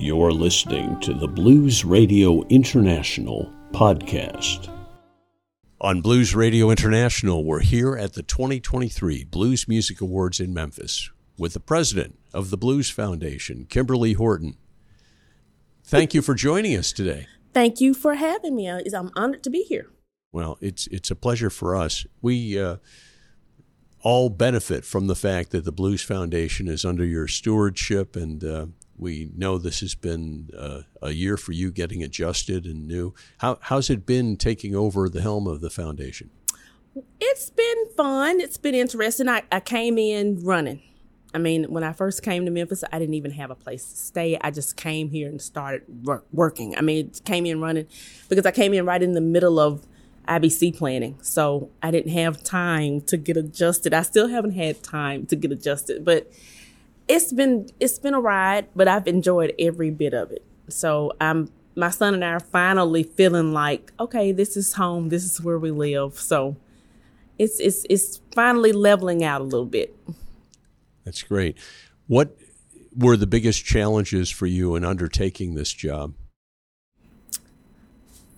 You're listening to the Blues Radio International podcast. On Blues Radio International, we're here at the 2023 Blues Music Awards in Memphis with the president of the Blues Foundation, Kimberly Horton. Thank you for joining us today. Thank you for having me. I'm honored to be here. Well, it's it's a pleasure for us. We uh, all benefit from the fact that the Blues Foundation is under your stewardship, and uh, we know this has been uh, a year for you getting adjusted and new. How, how's it been taking over the helm of the foundation? It's been fun. It's been interesting. I, I came in running. I mean, when I first came to Memphis, I didn't even have a place to stay. I just came here and started work, working. I mean, came in running because I came in right in the middle of IBC planning. So I didn't have time to get adjusted. I still haven't had time to get adjusted, but it's been it's been a ride, but I've enjoyed every bit of it. So I'm my son and I are finally feeling like, okay, this is home. This is where we live. So it's it's it's finally leveling out a little bit. That's great. What were the biggest challenges for you in undertaking this job?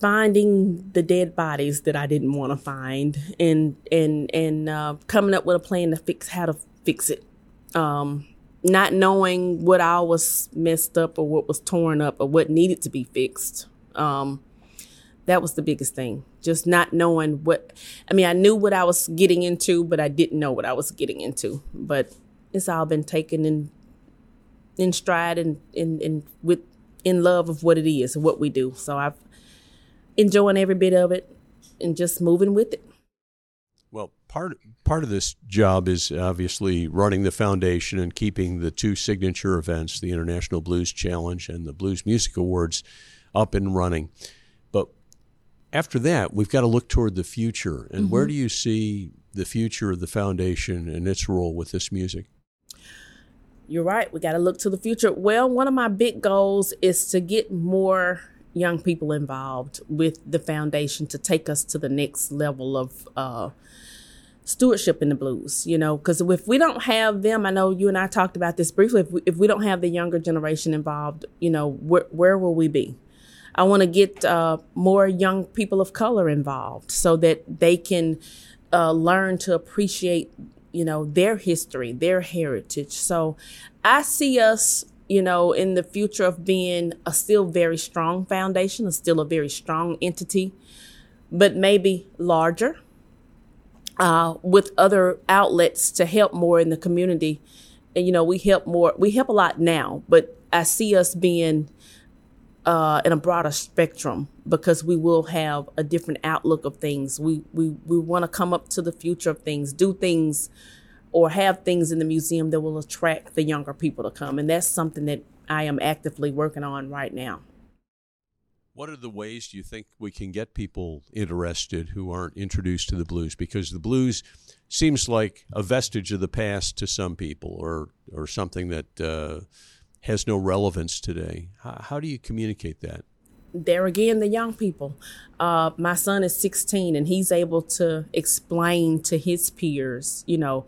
Finding the dead bodies that I didn't want to find, and and and uh, coming up with a plan to fix how to fix it. Um, not knowing what all was messed up or what was torn up or what needed to be fixed. Um, that was the biggest thing. Just not knowing what, I mean, I knew what I was getting into, but I didn't know what I was getting into. But it's all been taken in, in stride and, in in with, in love of what it is and what we do. So I've enjoying every bit of it and just moving with it. Part part of this job is obviously running the foundation and keeping the two signature events, the International Blues Challenge and the Blues Music Awards, up and running. But after that, we've got to look toward the future. And mm-hmm. where do you see the future of the foundation and its role with this music? You're right. We got to look to the future. Well, one of my big goals is to get more young people involved with the foundation to take us to the next level of uh, stewardship in the blues, you know, because if we don't have them, I know you and I talked about this briefly. If we, if we don't have the younger generation involved, you know, where, where will we be? I want to get uh, more young people of color involved so that they can uh, learn to appreciate, you know, their history, their heritage. So I see us, you know, in the future of being a still very strong foundation, a still a very strong entity, but maybe larger uh, with other outlets to help more in the community. And, you know, we help more, we help a lot now, but I see us being uh, in a broader spectrum because we will have a different outlook of things. We, we, we want to come up to the future of things, do things or have things in the museum that will attract the younger people to come. And that's something that I am actively working on right now. What are the ways do you think we can get people interested who aren't introduced to the blues? Because the blues seems like a vestige of the past to some people, or or something that uh, has no relevance today. How, how, do you communicate that? There again, the young people. Uh, my son is 16, and he's able to explain to his peers, you know,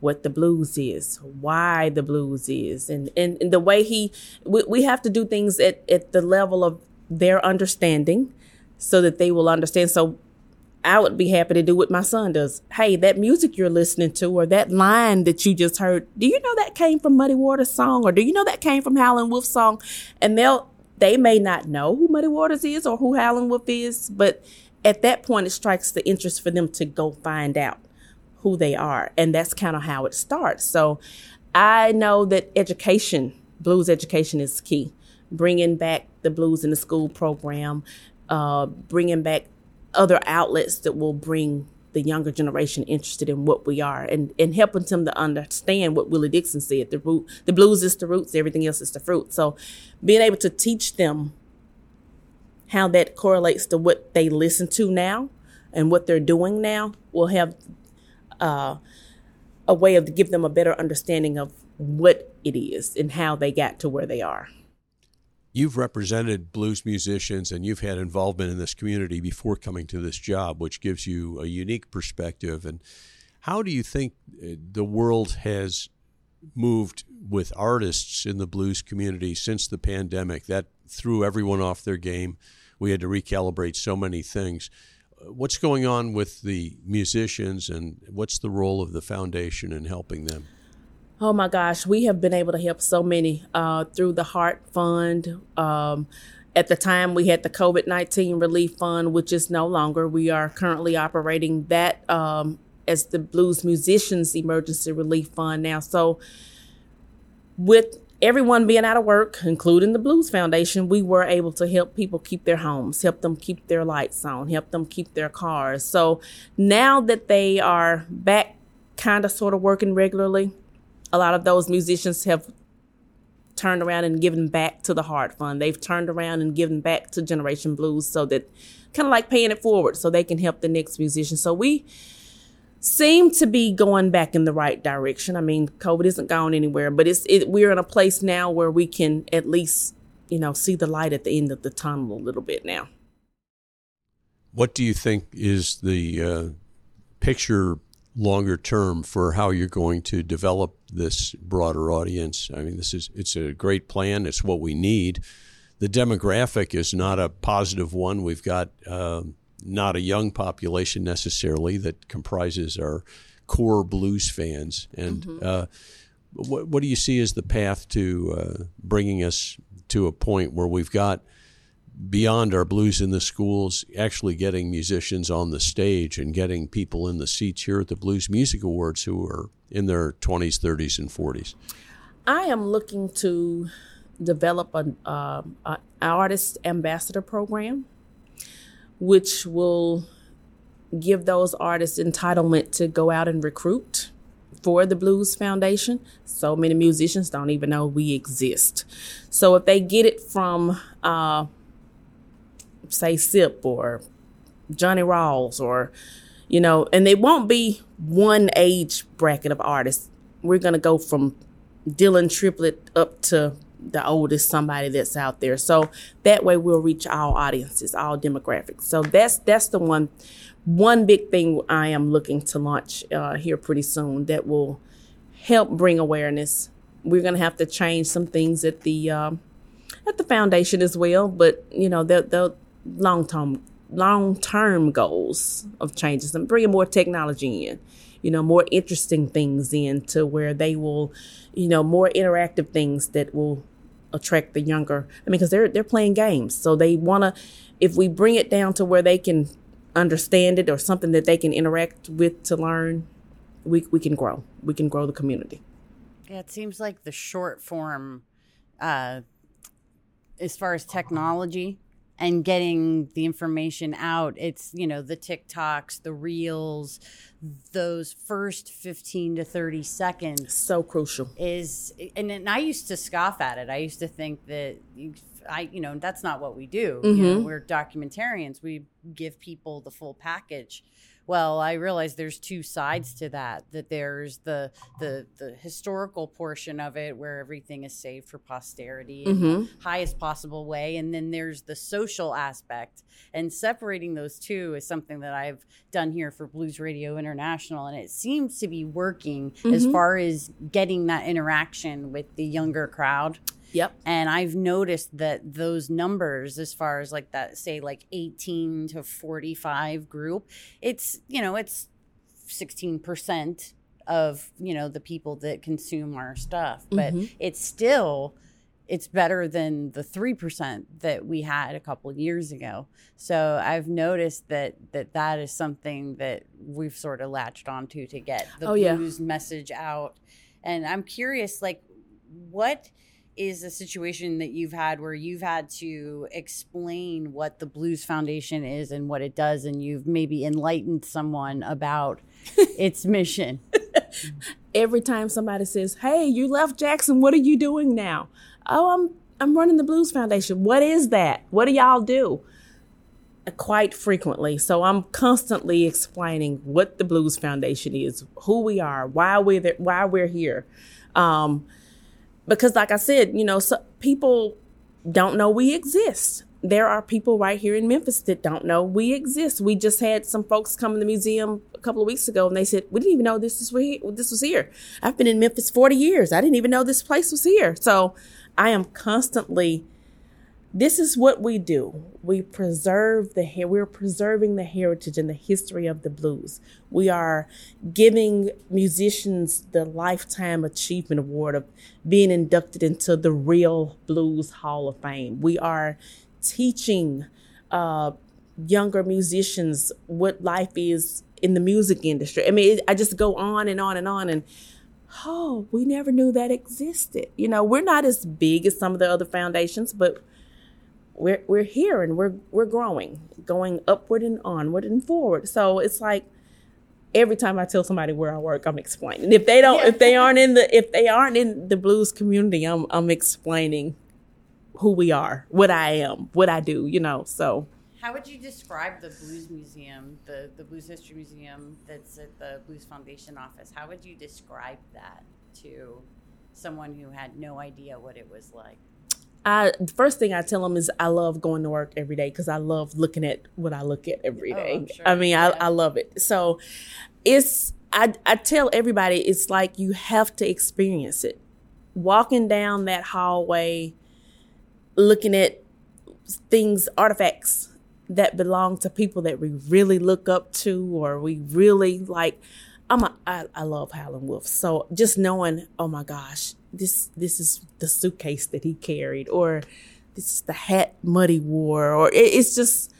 what the blues is, why the blues is, and and, and the way he. We, we have to do things at at the level of their understanding so that they will understand. So I would be happy to do what my son does. Hey, that music you're listening to or that line that you just heard, do you know that came from Muddy Waters song or do you know that came from Howlin' Wolf song? And they'll they may not know who Muddy Waters is or who Howlin' Wolf is, but at that point it strikes the interest for them to go find out who they are. And that's kind of how it starts. So I know that education, blues education is key bringing back the blues in the school program, uh, bringing back other outlets that will bring the younger generation interested in what we are and, and helping them to understand what Willie Dixon said. The root, the blues is the roots, everything else is the fruit. So being able to teach them how that correlates to what they listen to now and what they're doing now will have uh, a way of give them a better understanding of what it is and how they got to where they are you've represented blues musicians and you've had involvement in this community before coming to this job, which gives you a unique perspective. And how do you think uh, the world has moved with artists in the blues community since the pandemic. That threw everyone off their game. We had to recalibrate so many things. What's going on with the musicians and what's the role of the foundation in helping them? Oh my gosh, we have been able to help so many uh, through the HART Fund. Um, at the time, we had the COVID 19 Relief Fund, which is no longer. We are currently operating that um, as the Blues Musicians Emergency Relief Fund now. So, with everyone being out of work, including the Blues Foundation, we were able to help people keep their homes, help them keep their lights on, help them keep their cars. So, now that they are back kind of sort of working regularly, a lot of those musicians have turned around and given back to the HART Fund. They've turned around and given back to Generation Blues so that kind of like paying it forward so they can help the next musician. So we seem to be going back in the right direction. I mean, COVID isn't gone anywhere, but it's it, we're in a place now where we can at least, you know, see the light at the end of the tunnel a little bit now. What do you think is the uh, picture longer term for how you're going to develop this broader audience. I mean, this is it's a great plan. It's what we need. The demographic is not a positive one. We've got uh, not a young population necessarily that comprises our core blues fans. And mm-hmm. uh, what, what do you see as the path to uh, bringing us to a point where we've got beyond our blues in the schools, actually getting musicians on the stage and getting people in the seats here at the Blues Music Awards who are in their 20s, 30s, and 40s? I am looking to develop an, uh, artist ambassador program, which will give those artists entitlement to go out and recruit for the Blues Foundation. So many musicians don't even know we exist. So if they get it from uh, say Sip or Johnny Rawls or you know, and they won't be one age bracket of artists. We're gonna go from Dylan Triplett up to the oldest somebody that's out there. So that way we'll reach all audiences, all demographics. So that's that's the one one big thing I am looking to launch uh, here pretty soon that will help bring awareness. We're gonna have to change some things at the uh, at the foundation as well, but you know they'll, they'll long term long term goals of changes and bringing more technology in, you know, more interesting things in to where they will, you know, more interactive things that will attract the younger. I mean, because they're they're playing games, so they want to. If we bring it down to where they can understand it or something that they can interact with to learn, we we can grow. We can grow the community. Yeah, it seems like the short form, uh, as far as technology and getting the information out. It's, you know, the TikToks, the reels, those first 15 to 30 seconds. So crucial. Is, and, and I used to scoff at it. I used to think that. I, you know, that's not what we do. Mm-hmm. You know, mm-hmm. we're documentarians. We give people the full package well i realize there's two sides to that that there's the the the historical portion of it where everything is saved for posterity in mm-hmm. the highest possible way and then there's the social aspect and separating those two is something that i've done here for blues radio international and it seems to be working mm-hmm. as far as getting that interaction with the younger crowd Yep. And I've noticed that those numbers, as far as like that, say like 18 to 45 group, it's, you know, it's 16% of, you know, the people that consume our stuff. But mm-hmm. it's still, it's better than the 3% that we had a couple years ago. So I've noticed that that, that is something that we've sort of latched onto to get the oh, blues yeah. message out. And I'm curious, like, what – is a situation that you've had where you've had to explain what the Blues Foundation is and what it does, and you've maybe enlightened someone about its mission? Every time somebody says, "Hey, you left Jackson. What are you doing now?" Oh, I'm I'm running the Blues Foundation. What is that? What do y'all do? Quite frequently. So I'm constantly explaining what the Blues Foundation is, who we are, why we're there, why we're here. Um, because like I said, you know, so people don't know we exist. there are people right here in Memphis that don't know we exist. We just had some folks come in the museum a couple of weeks ago and they said, We didn't even know this was this was here. I've been in Memphis 40 years. I didn't even know this place was here. So I am constantly this is what we do. We preserve the we're preserving the heritage and the history of the blues. We are giving musicians the lifetime achievement award of being inducted into the real blues hall of fame. We are teaching uh, younger musicians what life is in the music industry. I mean, I just go on and on and on and oh, we never knew that existed. You know, we're not as big as some of the other foundations, but we're we're here and we're we're growing, going upward and onward and forward. So it's like every time I tell somebody where I work, I'm explaining. If they don't, yeah. if they aren't in the, if they aren't in the blues community, I'm I'm explaining who we are, what I am, what I do. You know, so. How would you describe the Blues Museum, the, the Blues History Museum that's at the Blues Foundation office? How would you describe that to someone who had no idea what it was like? I the first thing I tell them is I love going to work every day because I love looking at what I look at every oh. Oh, sure. I mean, yeah. I, I love it. So it's I I tell everybody it's like you have to experience it. Walking down that hallway, looking at things, artifacts that belong to people that we really look up to or we really like. I'm a, I, I love Howlin' Wolf. So just knowing, oh my gosh, this this is the suitcase that he carried, or this is the hat Muddy wore, or it, it's just.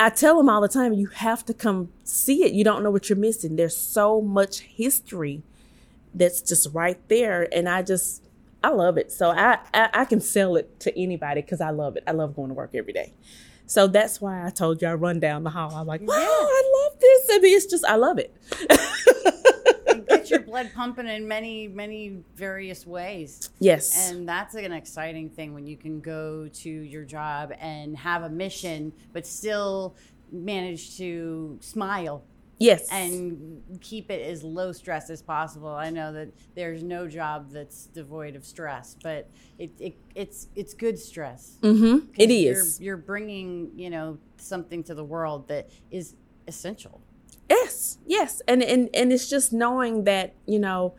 I tell him all the time, you have to come see it. You don't know what you're missing. There's so much history that's just right there, and I just I love it. So I I, I can sell it to anybody because I love it. I love going to work every day. So that's why I told you I run down the hall. I'm like, wow, I love this. I mean, it's just I love it. your blood pumping in many, many various ways. Yes. And that's an exciting thing when you can go to your job and have a mission, but still manage to smile Yes. And keep it as low stress as possible. I know that there's no job that's devoid of stress, but it, it it's it's good stress. Mm-hmm. It is. You're, you're bringing you know something to the world that is essential. Yes, yes, and and and it's just knowing that you know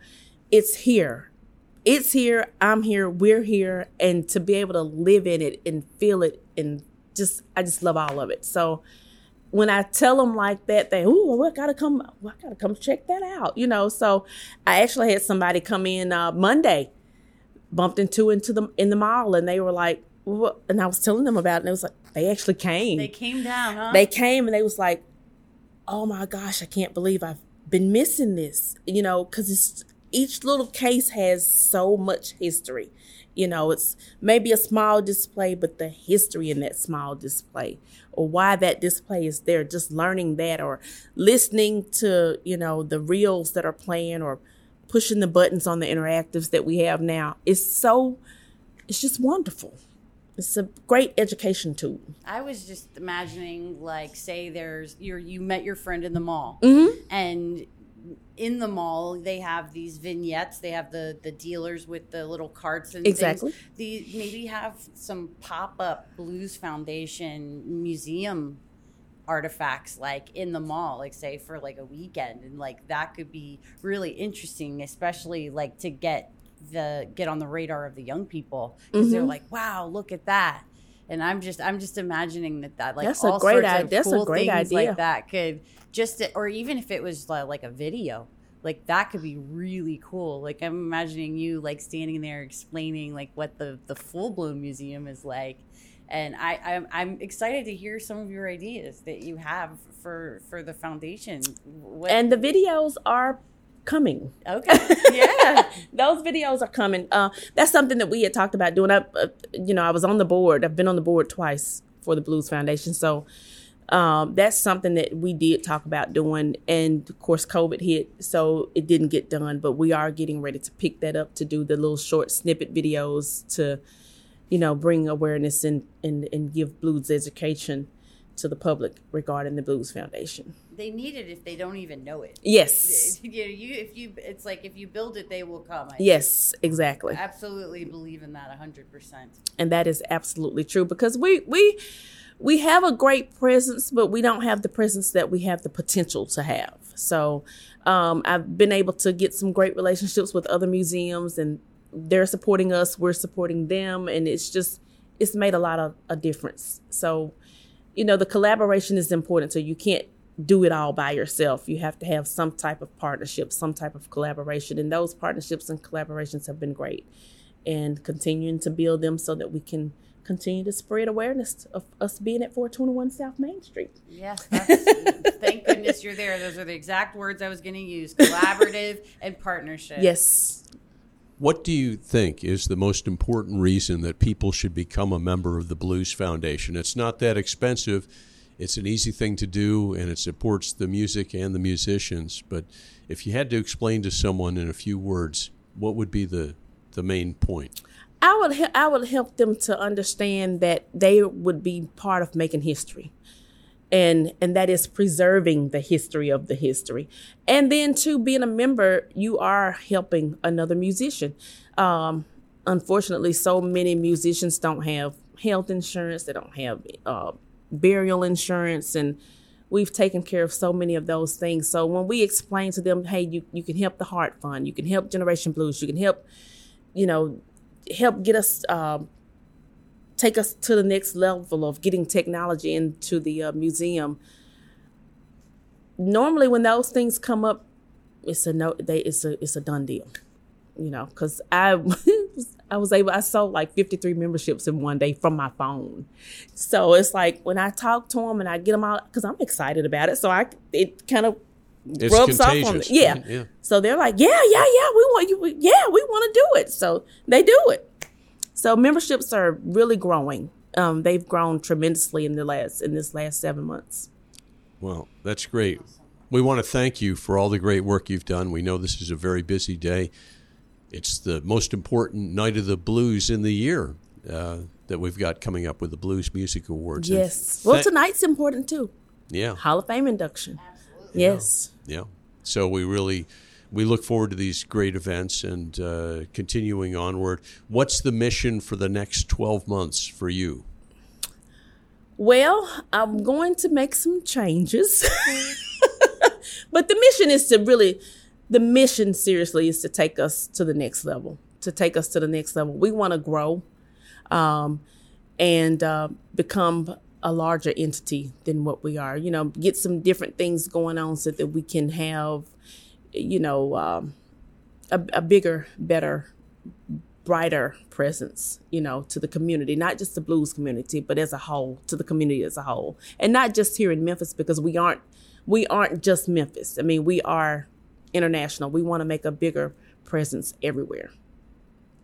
it's here, it's here. I'm here. We're here, and to be able to live in it and feel it, and just I just love all of it. So when I tell them like that, they oh, I gotta come, I gotta come check that out, you know. So I actually had somebody come in uh, Monday, bumped into into the in the mall, and they were like, what? and I was telling them about it, and it was like they actually came. They came down, huh? They came and they was like, oh my gosh, I can't believe I've been missing this, you know, because each little case has so much history. You know, it's maybe a small display, but the history in that small display or why that display is there, just learning that or listening to, you know, the reels that are playing or pushing the buttons on the interactives that we have now. It's so, it's just wonderful it's a great education tool. I was just imagining, like, say there's you're you met your friend in the mall, mm-hmm. and in the mall they have these vignettes. They have the the dealers with the little carts and exactly. Things. The maybe have some pop up Blues Foundation museum artifacts like in the mall like say for like a weekend and like that could be really interesting especially like to get the get on the radar of the young people because mm-hmm. they're like, wow, look at that. And I'm just I'm just imagining that that like that's all a great sorts idea. That's cool a great things idea. like that could just or even if it was like a video like that could be really cool like i'm imagining you like standing there explaining like what the the full-blown museum is like and I, I'm, I'm excited to hear some of your ideas that you have for for the foundation. What, and the videos are coming. Okay. Yeah. Those videos are coming. Uh, that's something that we had talked about doing. I, uh, you know, I was on the board. I've been on the board twice for the Blues Foundation. So um, that's something that we did talk about doing. And of course, COVID hit, so it didn't get done. But we are getting ready to pick that up to do the little short snippet videos to, you know, bring awareness and, and, and give blues education to the public regarding the Blues Foundation. They need it if they don't even know it. Yes. You you if you it's like if you build it, they will come. I Yes, exactly. absolutely believe in that hundred percent. and that is absolutely true because we we we have a great presence but we don't have the presence that we have the potential to have so um, i've been able to get some great relationships with other museums and they're supporting us we're supporting them and it's just it's made a lot of a difference so you know the collaboration is important so you can't do it all by yourself you have to have some type of partnership some type of collaboration and those partnerships and collaborations have been great and continuing to build them so that we can continue to spread awareness of us being at 421 South Main Street. Yes, that's, thank goodness you're there. Those are the exact words I was going to use: collaborative and partnership. Yes. What do you think is the most important reason that people should become a member of the Blues Foundation? It's not that expensive. It's an easy thing to do and it supports the music and the musicians. But if you had to explain to someone in a few words, what would be the, the main point? I would I would help them to understand that they would be part of making history. And and that is preserving the history of the history. And then to being a member, you are helping another musician. Um, unfortunately, so many musicians don't have health insurance. They don't have uh, burial insurance, and we've taken care of so many of those things. So when we explain to them, hey, you, you can help the HART Fund, you can help Generation Blues, you can help, you know, help get us, um, take us to the next level of getting technology into the uh, museum. Normally, when those things come up, it's a no, they it's a it's a done deal, you know, because I. I was able, I sold like 53 memberships in one day from my phone. So it's like when I talk to them and I get them out, because I'm excited about it. So I, it kind of It's rubs off on them. Yeah. right? Yeah. So they're like, yeah, yeah, yeah, we want you, yeah, we want to do it. So they do it. So memberships are really growing. Um, they've grown tremendously in the last in this last seven months. Well, that's great. We want to thank you for all the great work you've done. We know this is a very busy day. It's the most important night of the blues in the year uh, that we've got coming up with the Blues Music Awards. Yes. Well, tonight's important too. yeah, Hall of Fame induction. Yes. yeah. So we really we look forward to these great events and uh, continuing onward. What's the mission for the next twelve months for you? Well, I'm going to make some changes. but the mission is to really, the mission seriously is to take us to the next level, to take us to the next level. We want to grow um, and uh, become a larger entity than what we are. You know, get some different things going on so that we can have, you know, um, a, a bigger, better brighter presence, you know, to the community, not just the blues community, but as a whole, to the community as a whole. And not just here in Memphis because we aren't we aren't just Memphis. I mean, we are international. We want to make a bigger presence everywhere.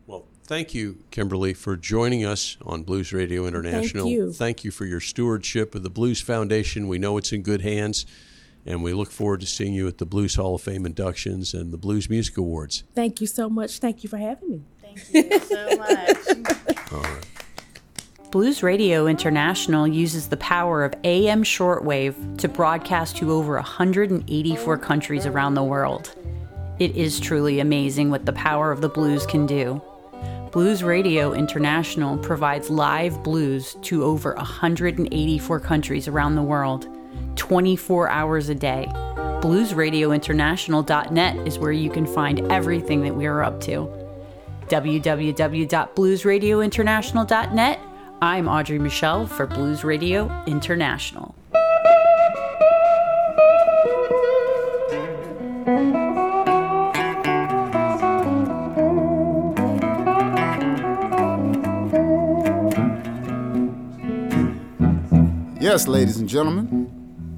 Well, thank you, Kimberly, for joining us on Blues Radio International. Thank you. Thank you for your stewardship of the Blues Foundation. We know it's in good hands, and we look forward to seeing you at the Blues Hall of Fame inductions and the Blues Music Awards. Thank you so much. Thank you for having me. Thank you so much. Blues Radio International uses the power of AM shortwave to broadcast to over 184 countries around the world. It is truly amazing what the power of the blues can do. Blues Radio International provides live blues to over 184 countries around the world, 24 hours a day. BluesRadioInternational.net is where you can find everything that we are up to www.bluesradiointernational.net. I'm Audrey Michelle for Blues Radio International. Yes, ladies and gentlemen,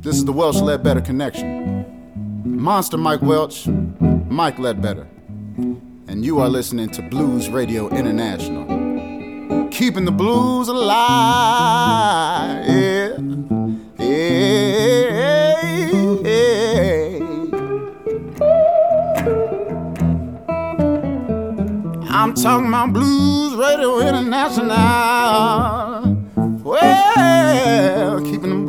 this is the Welch Ledbetter Connection. Monster Mike Welch, Mike Ledbetter, and you are listening to Blues Radio International. Keeping the blues alive. Yeah. Yeah. I'm talking about Blues Radio International. Well, keeping the